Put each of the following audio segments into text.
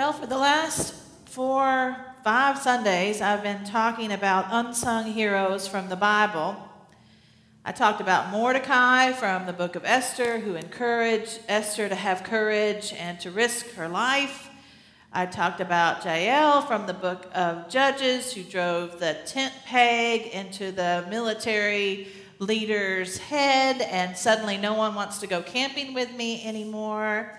Well, for the last four, five Sundays, I've been talking about unsung heroes from the Bible. I talked about Mordecai from the book of Esther, who encouraged Esther to have courage and to risk her life. I talked about Jael from the book of Judges, who drove the tent peg into the military leader's head, and suddenly no one wants to go camping with me anymore.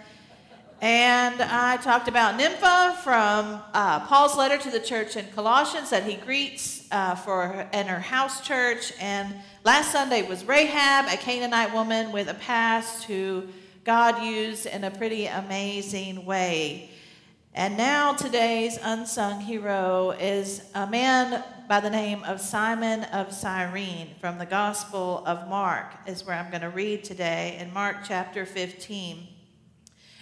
And I talked about Nympha from uh, Paul's letter to the church in Colossians that he greets uh, for in her house church. And last Sunday was Rahab, a Canaanite woman with a past who God used in a pretty amazing way. And now today's unsung hero is a man by the name of Simon of Cyrene from the Gospel of Mark, is where I'm going to read today in Mark chapter 15.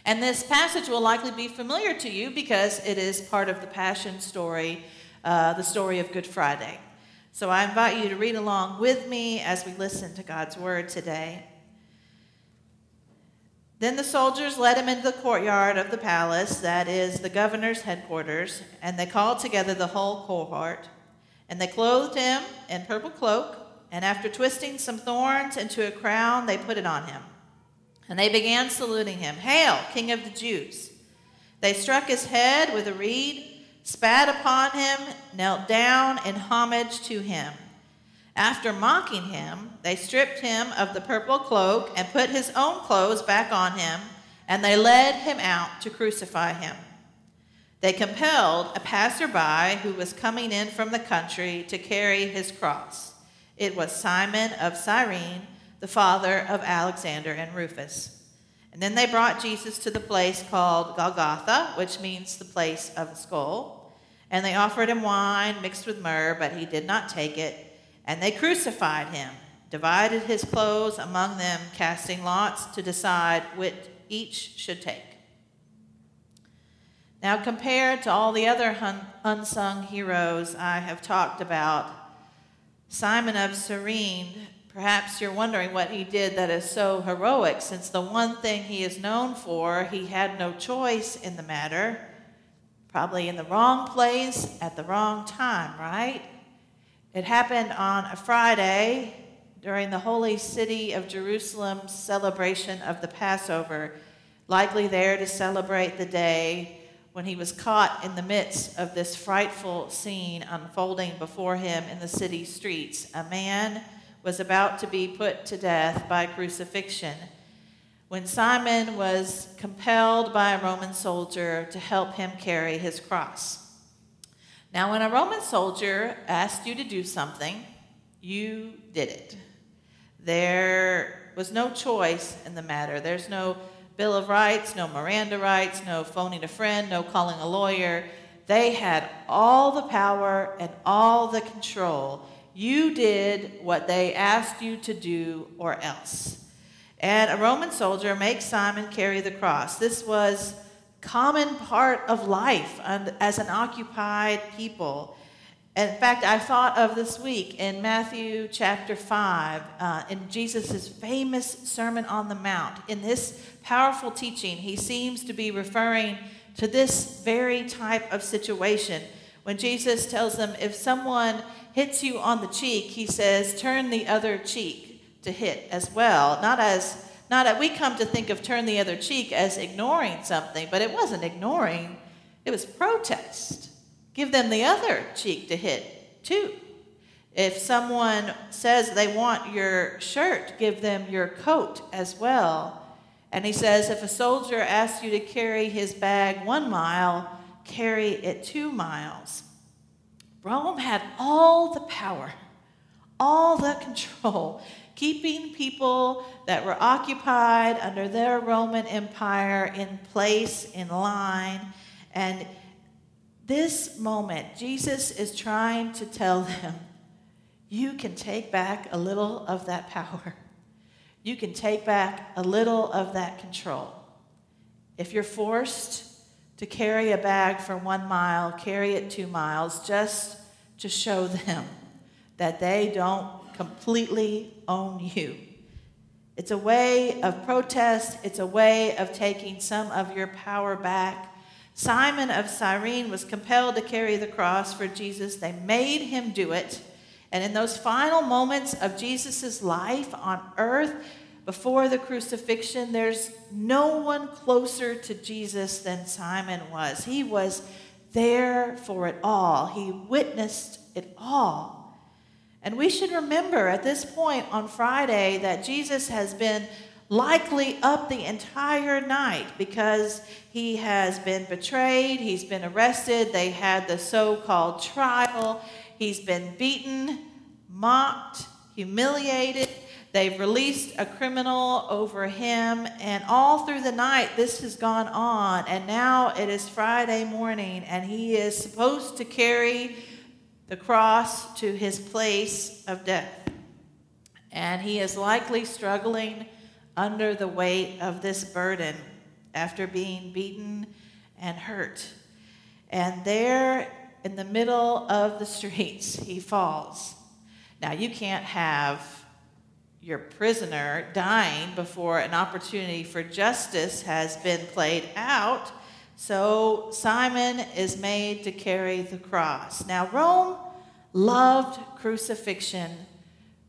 And this passage will likely be familiar to you because it is part of the Passion story, uh, the story of Good Friday. So I invite you to read along with me as we listen to God's word today. Then the soldiers led him into the courtyard of the palace, that is, the governor's headquarters, and they called together the whole cohort. And they clothed him in purple cloak, and after twisting some thorns into a crown, they put it on him. And they began saluting him Hail, King of the Jews! They struck his head with a reed, spat upon him, knelt down in homage to him. After mocking him, they stripped him of the purple cloak and put his own clothes back on him, and they led him out to crucify him. They compelled a passerby who was coming in from the country to carry his cross. It was Simon of Cyrene the father of Alexander and Rufus. And then they brought Jesus to the place called Golgotha, which means the place of a skull. And they offered him wine mixed with myrrh, but he did not take it. And they crucified him, divided his clothes among them, casting lots to decide which each should take. Now, compared to all the other unsung heroes I have talked about, Simon of Cyrene Perhaps you're wondering what he did that is so heroic, since the one thing he is known for, he had no choice in the matter. Probably in the wrong place at the wrong time, right? It happened on a Friday during the holy city of Jerusalem's celebration of the Passover, likely there to celebrate the day when he was caught in the midst of this frightful scene unfolding before him in the city streets. A man was about to be put to death by crucifixion when Simon was compelled by a Roman soldier to help him carry his cross. Now, when a Roman soldier asked you to do something, you did it. There was no choice in the matter. There's no Bill of Rights, no Miranda rights, no phoning a friend, no calling a lawyer. They had all the power and all the control you did what they asked you to do, or else. And a Roman soldier makes Simon carry the cross. This was common part of life as an occupied people. In fact, I thought of this week in Matthew chapter 5, uh, in Jesus' famous Sermon on the Mount. In this powerful teaching, he seems to be referring to this very type of situation when Jesus tells them if someone hits you on the cheek, he says, turn the other cheek to hit as well. Not as not as we come to think of turn the other cheek as ignoring something, but it wasn't ignoring, it was protest. Give them the other cheek to hit too. If someone says they want your shirt, give them your coat as well. And he says, if a soldier asks you to carry his bag one mile, carry it two miles. Rome had all the power, all the control. keeping people that were occupied under their Roman Empire in place, in line. And this moment, Jesus is trying to tell them, you can take back a little of that power. You can take back a little of that control. If you're forced to carry a bag for one mile, carry it two miles, just to show them that they don't completely own you. It's a way of protest, it's a way of taking some of your power back. Simon of Cyrene was compelled to carry the cross for Jesus. They made him do it. And in those final moments of Jesus' life on earth, before the crucifixion, there's no one closer to Jesus than Simon was. He was there for it all, he witnessed it all. And we should remember at this point on Friday that Jesus has been likely up the entire night because he has been betrayed, he's been arrested, they had the so called trial, he's been beaten, mocked, humiliated. They've released a criminal over him, and all through the night, this has gone on. And now it is Friday morning, and he is supposed to carry the cross to his place of death. And he is likely struggling under the weight of this burden after being beaten and hurt. And there in the middle of the streets, he falls. Now, you can't have your prisoner dying before an opportunity for justice has been played out. So Simon is made to carry the cross. Now, Rome loved crucifixion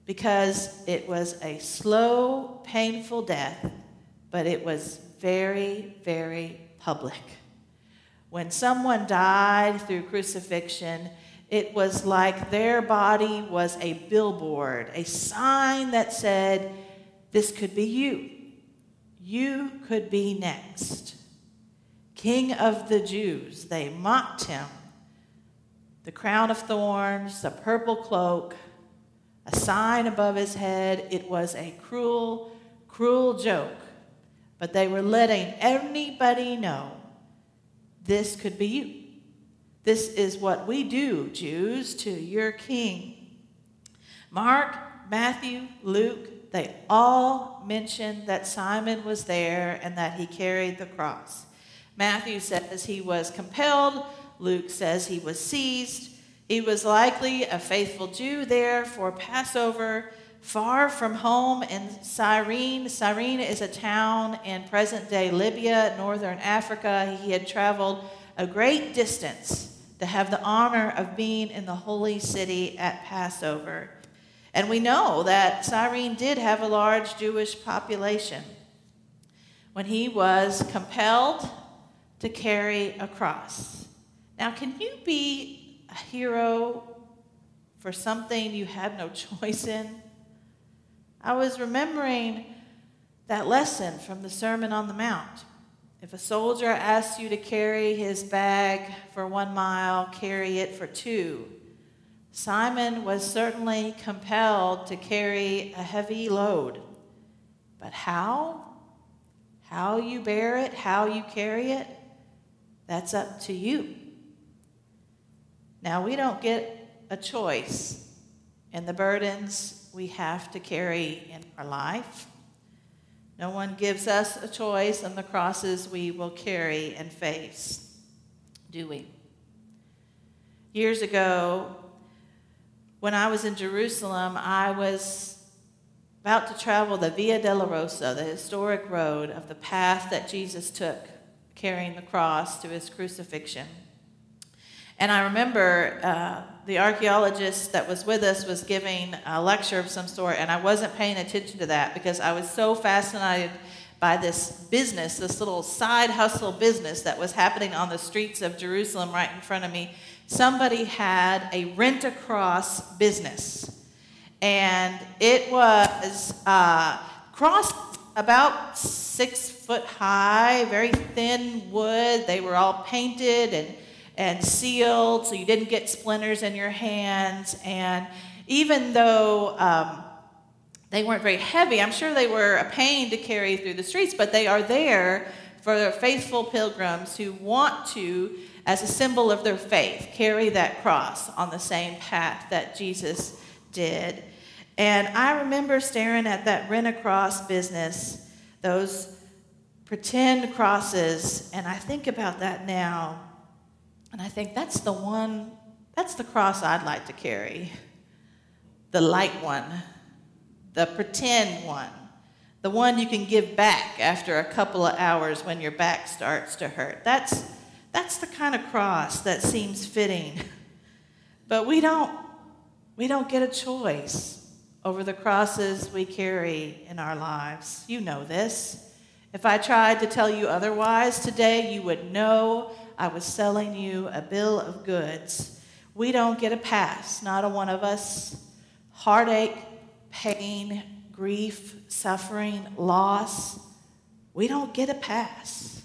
because it was a slow, painful death, but it was very, very public. When someone died through crucifixion, it was like their body was a billboard, a sign that said, This could be you. You could be next. King of the Jews, they mocked him. The crown of thorns, the purple cloak, a sign above his head. It was a cruel, cruel joke. But they were letting anybody know this could be you. This is what we do, Jews, to your king. Mark, Matthew, Luke, they all mention that Simon was there and that he carried the cross. Matthew says he was compelled, Luke says he was seized. He was likely a faithful Jew there for Passover, far from home in Cyrene. Cyrene is a town in present day Libya, northern Africa. He had traveled a great distance to have the honor of being in the holy city at Passover. And we know that Cyrene did have a large Jewish population. When he was compelled to carry a cross. Now, can you be a hero for something you had no choice in? I was remembering that lesson from the Sermon on the Mount. If a soldier asks you to carry his bag for one mile, carry it for two. Simon was certainly compelled to carry a heavy load. But how? How you bear it, how you carry it, that's up to you. Now, we don't get a choice in the burdens we have to carry in our life. No one gives us a choice on the crosses we will carry and face, do we? Years ago, when I was in Jerusalem, I was about to travel the Via Dolorosa, the historic road of the path that Jesus took carrying the cross to his crucifixion. And I remember uh, the archaeologist that was with us was giving a lecture of some sort, and I wasn't paying attention to that because I was so fascinated by this business, this little side hustle business that was happening on the streets of Jerusalem right in front of me. Somebody had a rent a cross business, and it was uh, cross about six foot high, very thin wood. They were all painted and and sealed so you didn't get splinters in your hands. And even though um, They weren't very heavy. I'm sure they were a pain to carry through the streets, but they are there for faithful pilgrims who want to, as a symbol of their faith, carry that cross on the same path that Jesus did. And I remember staring at that rent a cross business, those pretend crosses, and I think about that now. And I think that's the one, that's the cross I'd like to carry. The light one, the pretend one, the one you can give back after a couple of hours when your back starts to hurt. That's, that's the kind of cross that seems fitting. But we don't, we don't get a choice over the crosses we carry in our lives. You know this. If I tried to tell you otherwise today, you would know I was selling you a bill of goods. We don't get a pass, not a one of us. Heartache, pain, grief, suffering, loss, we don't get a pass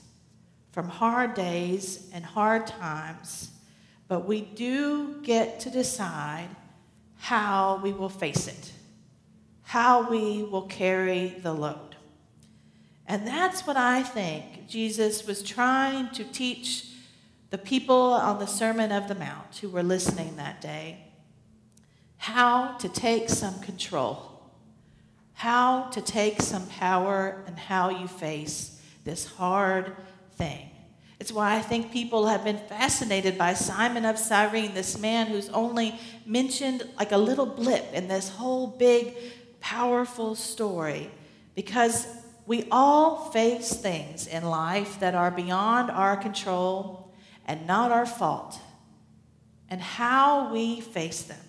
from hard days and hard times, but we do get to decide how we will face it how we will carry the load. And that's what I think Jesus was trying to teach the people on the Sermon of the Mount who were listening that day how to take some control, how to take some power, and how you face this hard thing. It's why I think people have been fascinated by Simon of Cyrene, this man who's only mentioned like a little blip in this whole big powerful story because we all face things in life that are beyond our control and not our fault. And how we face them,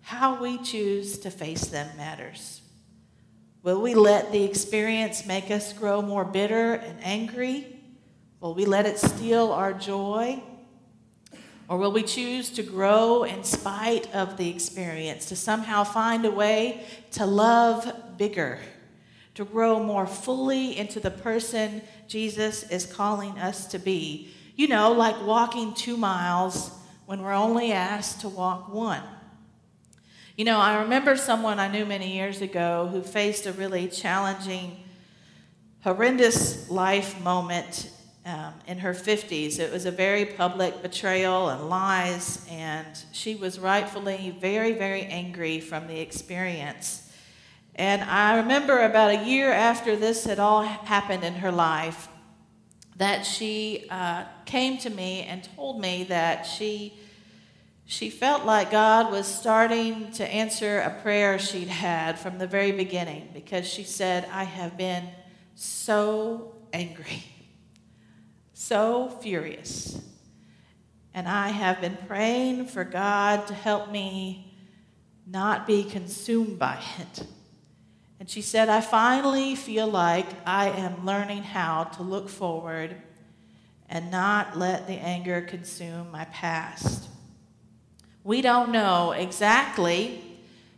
how we choose to face them matters. Will we let the experience make us grow more bitter and angry? Will we let it steal our joy? Or will we choose to grow in spite of the experience, to somehow find a way to love bigger, to grow more fully into the person Jesus is calling us to be? You know, like walking two miles when we're only asked to walk one. You know, I remember someone I knew many years ago who faced a really challenging, horrendous life moment um, in her 50s. It was a very public betrayal and lies, and she was rightfully very, very angry from the experience. And I remember about a year after this had all happened in her life, that she uh, came to me and told me that she she felt like God was starting to answer a prayer she'd had from the very beginning because she said, I have been so angry so furious. And I have been praying for God to help me not be consumed by it. And she said, I finally feel like I am learning how to look forward and not let the anger consume my past. We don't know exactly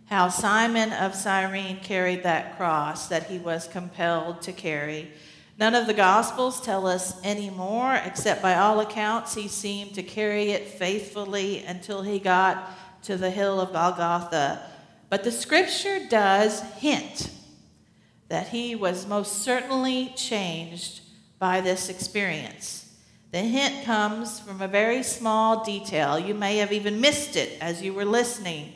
how Simon of Cyrene carried that cross that he was compelled to carry. None of the Gospels tell us any more, except by all accounts, he seemed to carry it faithfully until he got to the hill of Golgotha. But the scripture does hint that he was most certainly changed by this experience. The hint comes from a very small detail. You may have even missed it as you were listening.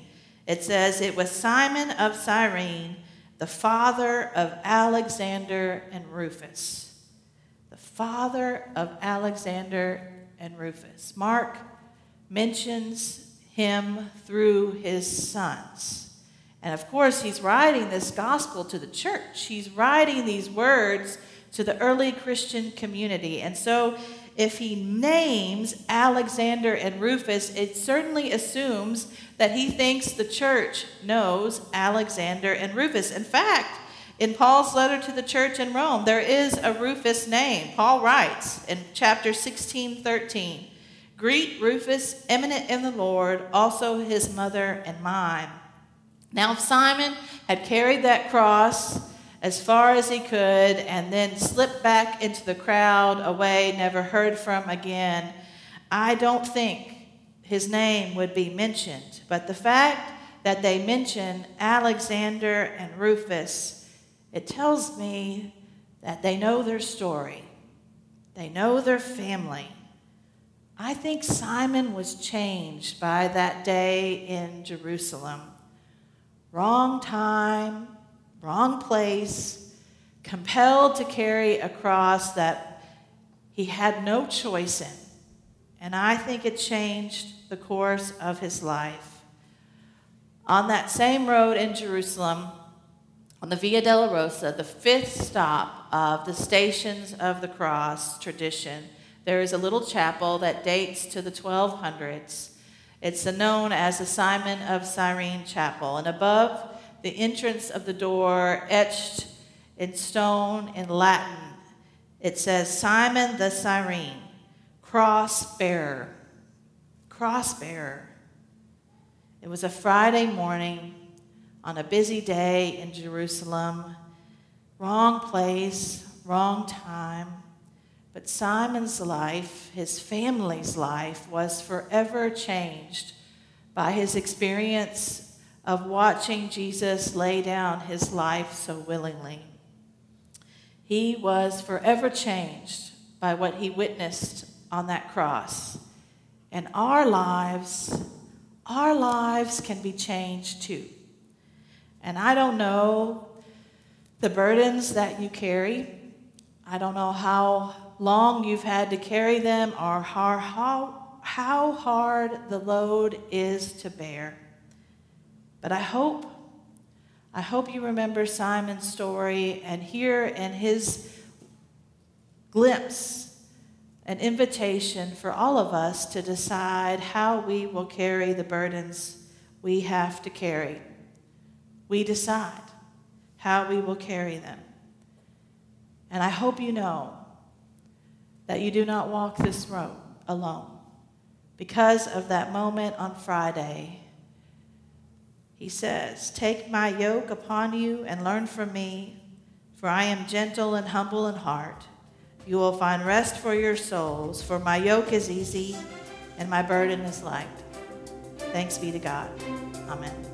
It says, It was Simon of Cyrene the father of Alexander and Rufus. The father of Alexander and Rufus. Mark mentions him through his sons. And of course, he's writing this gospel to the church. He's writing these words to the early Christian community. And so if he names Alexander and Rufus, it certainly assumes that he thinks the church knows Alexander and Rufus. In fact, in Paul's letter to the church in Rome, there is a Rufus name. Paul writes in chapter 16, 13, Greet Rufus, eminent in the Lord, also his mother and mine. Now, if Simon had carried that cross, as far as he could and then slipped back into the crowd away, never heard from again, I don't think his name would be mentioned. But the fact that they mention Alexander and Rufus, it tells me that they know their story, they know their family. I think Simon was changed by that day in Jerusalem. Wrong time, wrong place, compelled to carry a cross that he had no choice in. And I think it changed the course of his life. On that same road in Jerusalem, on the Via Dolorosa, the fifth stop of the Stations of the Cross tradition, there is a little chapel that dates to the 1200s. It's known as the Simon of Cyrene Chapel. And above the entrance of the door, etched in stone in Latin, it says Simon the Cyrene, cross bearer. Cross bearer. It was a Friday morning on a busy day in Jerusalem. Wrong place, wrong time. But Simon's life, his family's life, was forever changed by his experience of watching Jesus lay down his life so willingly. He was forever changed by what he witnessed on that cross. And our lives, our lives can be changed too. And I don't know the burdens that you carry. I don't know how long you've had to carry them or how, how, hard the load is to bear. But I hope, I hope you remember Simon's story and hear in his glimpse an invitation for all of us to decide how we will carry the burdens we have to carry. We decide how we will carry them. And I hope you know that you do not walk this road alone. Because of that moment on Friday, he says, Take my yoke upon you and learn from me, for I am gentle and humble in heart. You will find rest for your souls, for my yoke is easy and my burden is light. Thanks be to God. Amen.